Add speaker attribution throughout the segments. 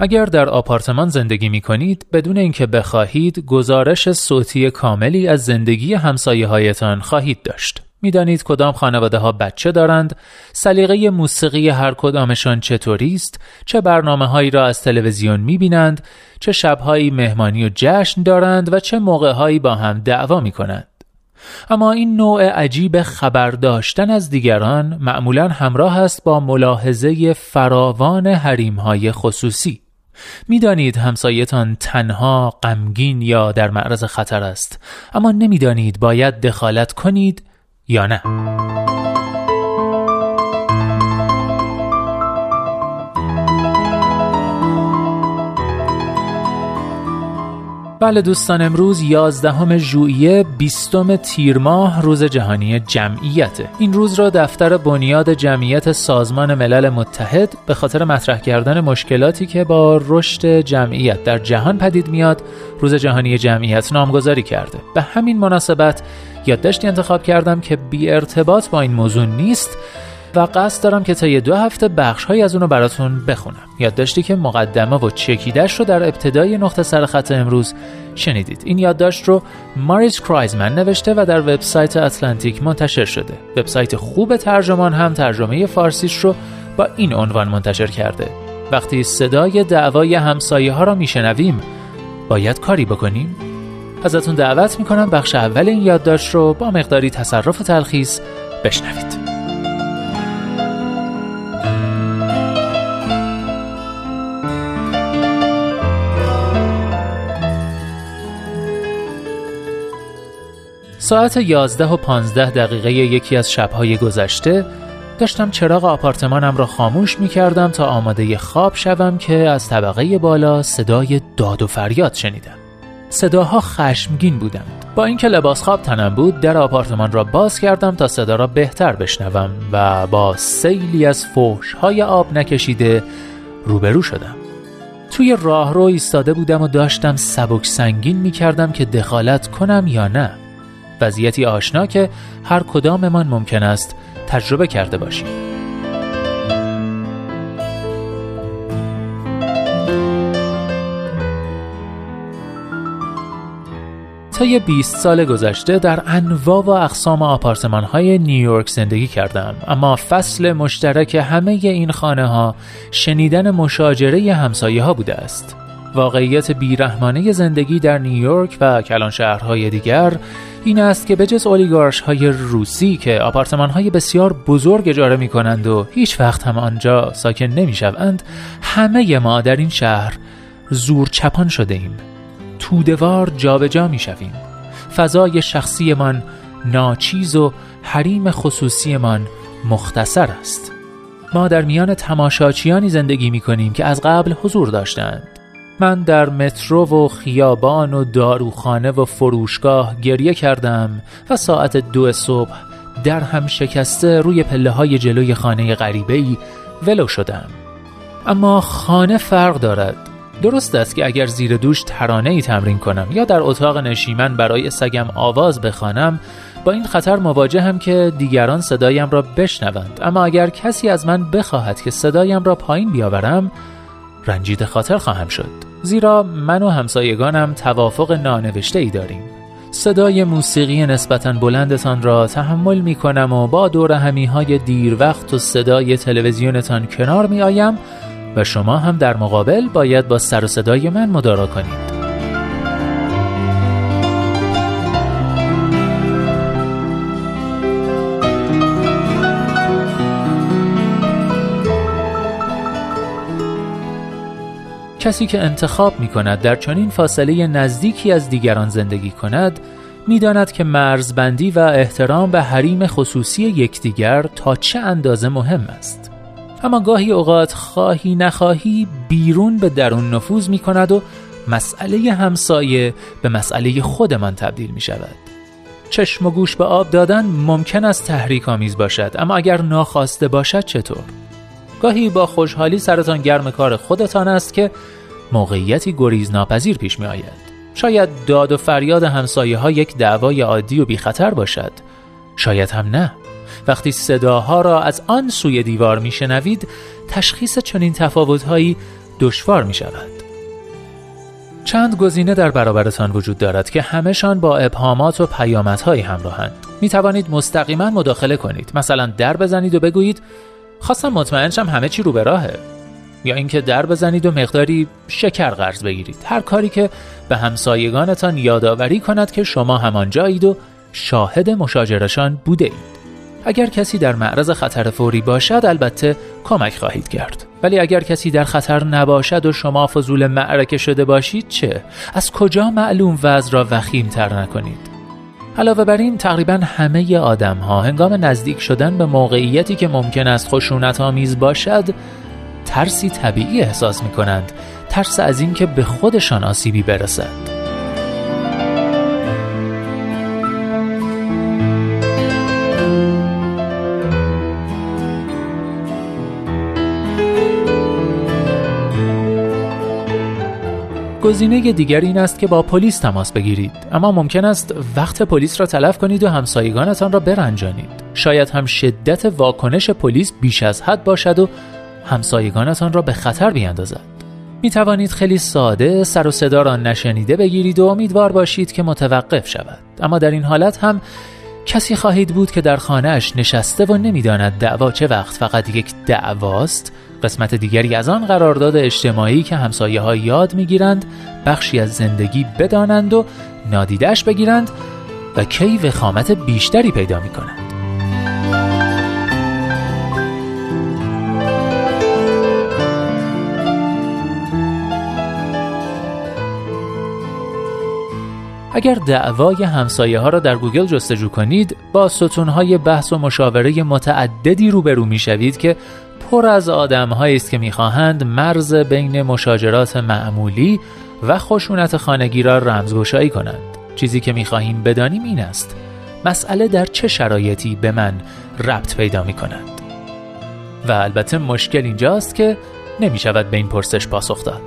Speaker 1: اگر در آپارتمان زندگی می کنید بدون اینکه بخواهید گزارش صوتی کاملی از زندگی همسایه هایتان خواهید داشت. می‌دانید کدام خانواده ها بچه دارند، سلیقه موسیقی هر کدامشان چطوری است، چه برنامه هایی را از تلویزیون می بینند، چه شبهایی مهمانی و جشن دارند و چه موقع هایی با هم دعوا می کنند. اما این نوع عجیب خبر داشتن از دیگران معمولا همراه است با ملاحظه فراوان حریم های خصوصی. می‌دانید همسایتان تنها غمگین یا در معرض خطر است اما نمی‌دانید باید دخالت کنید یا نه. بله دوستان امروز 11 ژوئیه 20 تیر ماه روز جهانی جمعیته. این روز را دفتر بنیاد جمعیت سازمان ملل متحد به خاطر مطرح کردن مشکلاتی که با رشد جمعیت در جهان پدید میاد روز جهانی جمعیت نامگذاری کرده. به همین مناسبت یادداشتی انتخاب کردم که بی ارتباط با این موضوع نیست. و قصد دارم که تا یه دو هفته بخش های از اونو براتون بخونم. یادداشتی که مقدمه و چکیدش رو در ابتدای نقطه سرخط امروز شنیدید. این یادداشت رو ماریس کرایزمن نوشته و در وبسایت اتلانتیک منتشر شده. وبسایت خوب ترجمان هم ترجمه فارسیش رو با این عنوان منتشر کرده. وقتی صدای دعوای همسایه ها را میشنویم باید کاری بکنیم؟ ازتون دعوت می‌کنم بخش اول این یادداشت رو با مقداری تصرف و تلخیص بشنوید. ساعت 11 و 15 دقیقه یکی از شبهای گذشته داشتم چراغ آپارتمانم را خاموش می کردم تا آماده خواب شوم که از طبقه بالا صدای داد و فریاد شنیدم. صداها خشمگین بودند. با اینکه لباس خواب تنم بود در آپارتمان را باز کردم تا صدا را بهتر بشنوم و با سیلی از فوش های آب نکشیده روبرو شدم. توی راهرو ایستاده بودم و داشتم سبک سنگین می کردم که دخالت کنم یا نه. وضعیتی آشنا که هر کداممان ممکن است تجربه کرده باشیم. طی 20 سال گذشته در انواع و اقسام آپارتمان های نیویورک زندگی کردم اما فصل مشترک همه این خانه ها شنیدن مشاجره همسایه ها بوده است. واقعیت بیرحمانه زندگی در نیویورک و کلان شهرهای دیگر این است که به جز اولیگارش های روسی که آپارتمان های بسیار بزرگ اجاره می کنند و هیچ وقت هم آنجا ساکن نمی شوند همه ما در این شهر زور چپان شده ایم. تودوار جابجا می شویم فضای شخصیمان ناچیز و حریم خصوصیمان مختصر است. ما در میان تماشاچیانی زندگی می کنیم که از قبل حضور داشتند. من در مترو و خیابان و داروخانه و فروشگاه گریه کردم و ساعت دو صبح در هم شکسته روی پله های جلوی خانه غریبه ای ولو شدم. اما خانه فرق دارد. درست است که اگر زیر دوش ترانه ای تمرین کنم یا در اتاق نشیمن برای سگم آواز بخوانم با این خطر مواجهم که دیگران صدایم را بشنوند. اما اگر کسی از من بخواهد که صدایم را پایین بیاورم رنجیده خاطر خواهم شد. زیرا من و همسایگانم توافق نانوشته ای داریم. صدای موسیقی نسبتا بلندتان را تحمل می کنم و با دور همی های دیر وقت و صدای تلویزیونتان کنار می آیم و شما هم در مقابل باید با سر و صدای من مدارا کنید. کسی که انتخاب می کند در چنین فاصله نزدیکی از دیگران زندگی کند می‌داند که مرزبندی و احترام به حریم خصوصی یکدیگر تا چه اندازه مهم است اما گاهی اوقات خواهی نخواهی بیرون به درون نفوذ می کند و مسئله همسایه به مسئله خودمان تبدیل می شود چشم و گوش به آب دادن ممکن است تحریک آمیز باشد اما اگر ناخواسته باشد چطور؟ گاهی با خوشحالی سرتان گرم کار خودتان است که موقعیتی گریز ناپذیر پیش می آید. شاید داد و فریاد همسایه ها یک دعوای عادی و بی خطر باشد. شاید هم نه. وقتی صداها را از آن سوی دیوار می شنوید تشخیص چنین تفاوتهایی دشوار می شود. چند گزینه در برابرتان وجود دارد که همهشان با ابهامات و پیامدهایی همراهند. می توانید مستقیما مداخله کنید. مثلا در بزنید و بگویید خواستم مطمئن شم همه چی رو به راهه. یا اینکه در بزنید و مقداری شکر قرض بگیرید. هر کاری که به همسایگانتان یادآوری کند که شما همانجایید و شاهد مشاجرشان بوده اید اگر کسی در معرض خطر فوری باشد البته کمک خواهید کرد. ولی اگر کسی در خطر نباشد و شما فضول معرکه شده باشید چه؟ از کجا معلوم وضع را وخیم تر نکنید؟ علاوه بر این تقریبا همه آدم ها هنگام نزدیک شدن به موقعیتی که ممکن است خشونت آمیز باشد ترسی طبیعی احساس می کنند ترس از اینکه به خودشان آسیبی برسد. گزینه دیگر این است که با پلیس تماس بگیرید. اما ممکن است وقت پلیس را تلف کنید و همسایگانتان را برنجانید. شاید هم شدت واکنش پلیس بیش از حد باشد و همسایگانتان را به خطر بیاندازد. می توانید خیلی ساده سر و صدا را نشنیده بگیرید و امیدوار باشید که متوقف شود. اما در این حالت هم کسی خواهید بود که در خانهاش نشسته و نمی‌داند دعوا چه وقت فقط یک دعواست. قسمت دیگری از آن قرارداد اجتماعی که همسایه ها یاد می‌گیرند بخشی از زندگی بدانند و نادیدش بگیرند و کی وخامت بیشتری پیدا می اگر دعوای همسایه ها را در گوگل جستجو کنید با ستون های بحث و مشاوره متعددی روبرو می شوید که پر از آدم است که می‌خواهند مرز بین مشاجرات معمولی و خشونت خانگی را رمزگشایی کنند. چیزی که می‌خواهیم بدانیم این است مسئله در چه شرایطی به من ربط پیدا می کند و البته مشکل اینجاست که نمی شود به این پرسش پاسخ داد.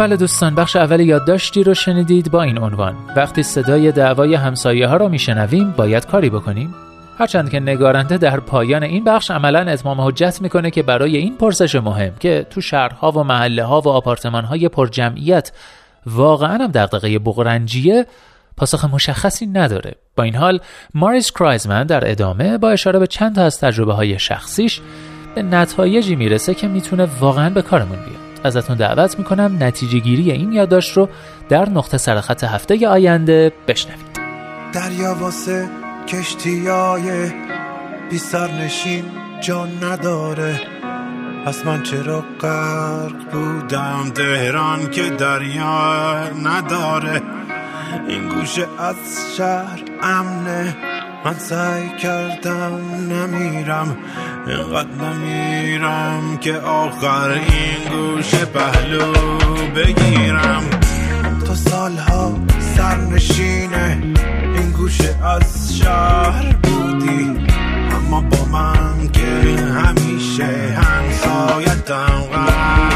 Speaker 1: بله دوستان بخش اول یادداشتی رو شنیدید با این عنوان. وقتی صدای دعوای همسایه ها را میشنویم باید کاری بکنیم. هرچند که نگارنده در پایان این بخش عملا اتمام حجت می‌کنه که برای این پرسش مهم که تو شهرها و محله ها و آپارتمان های پرجمعیت واقعا هم دغدغه بغرنجیه پاسخ مشخصی نداره. با این حال ماریس کرایزمن در ادامه با اشاره به چند تا از تجربه های شخصیش به نتایجی می‌رسه که می‌تونه واقعا به کارمون بیاد. ازتون دعوت می‌کنم نتیجه گیری این یادداشت رو در نقطه سرخط هفته آینده بشنوید.
Speaker 2: دریا واسه کشتیای بی سرنشین جان نداره. پس من چرا غرق بودم؟ تهران که دریا نداره. این گوشه از شهر امنه. من سعی کردم نمیرم اینقدر نمیرم که آخر این گوش پهلو بگیرم. تا سالها سرنشینه این گوشه از شهر بودی. اما با من که همیشه همسایتم قهر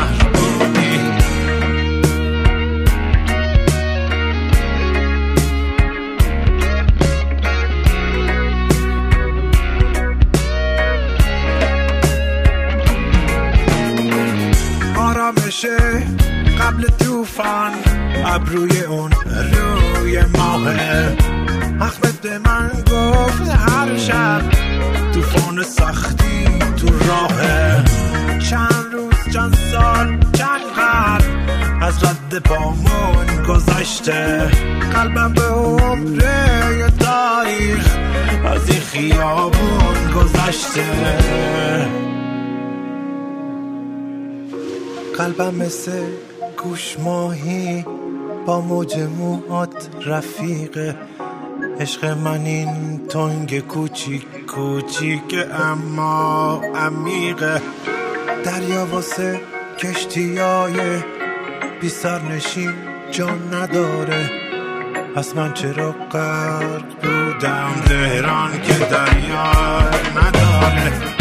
Speaker 2: توفان ابروی اون روی ماهه احمد من گفت هر شب توفان سختی تو راه. چند روز چند سال چند قرد از رد پامون گذشته. قلبم به عمره تاریخ از این خیابون گذشته. قلبم مثل گوش ماهی با موج موهات رفیقه عشق من این تنگ کوچیک کوچیک اما عمیقه دریا واسه کشتیای بی نشین جان نداره. پس من چرا غرق بودم؟ تهران که دریا نداره.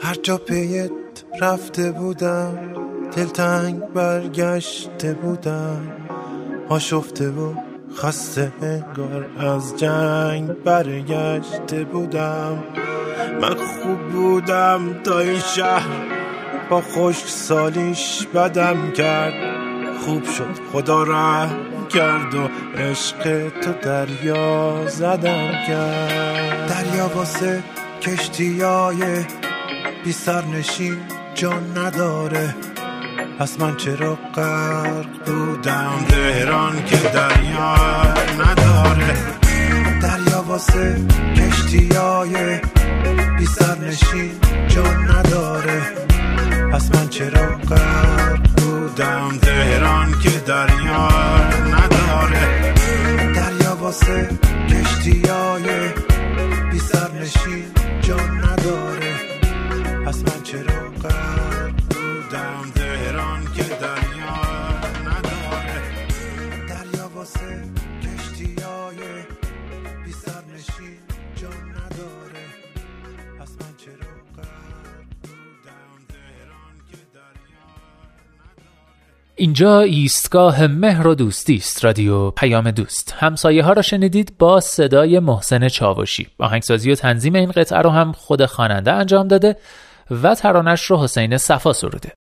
Speaker 2: هر جا پیت رفته بودم دلتنگ برگشته بودم. آشفته و خسته انگار از جنگ برگشته بودم. من خوب بودم تا این شهر با خشک سالیش بدم کرد. خوب شد خدا رحم کرد و عشق تو دریا زدم کرد. دریا واسه کشتیای بی سرنشین جان نداره. پس من چرا غرق بودم؟ تهران که دریا نداره. دریا واسه کشتیای بی سرنشین جان نداره
Speaker 1: اینجا ایستگاه مهر و دوستی است رادیو پیام دوست. همسایه ها را شنیدید با صدای محسن چاوشی. آهنگسازی و تنظیم این قطعه رو هم خود خواننده انجام داده و ترانش رو حسین صفا سروده.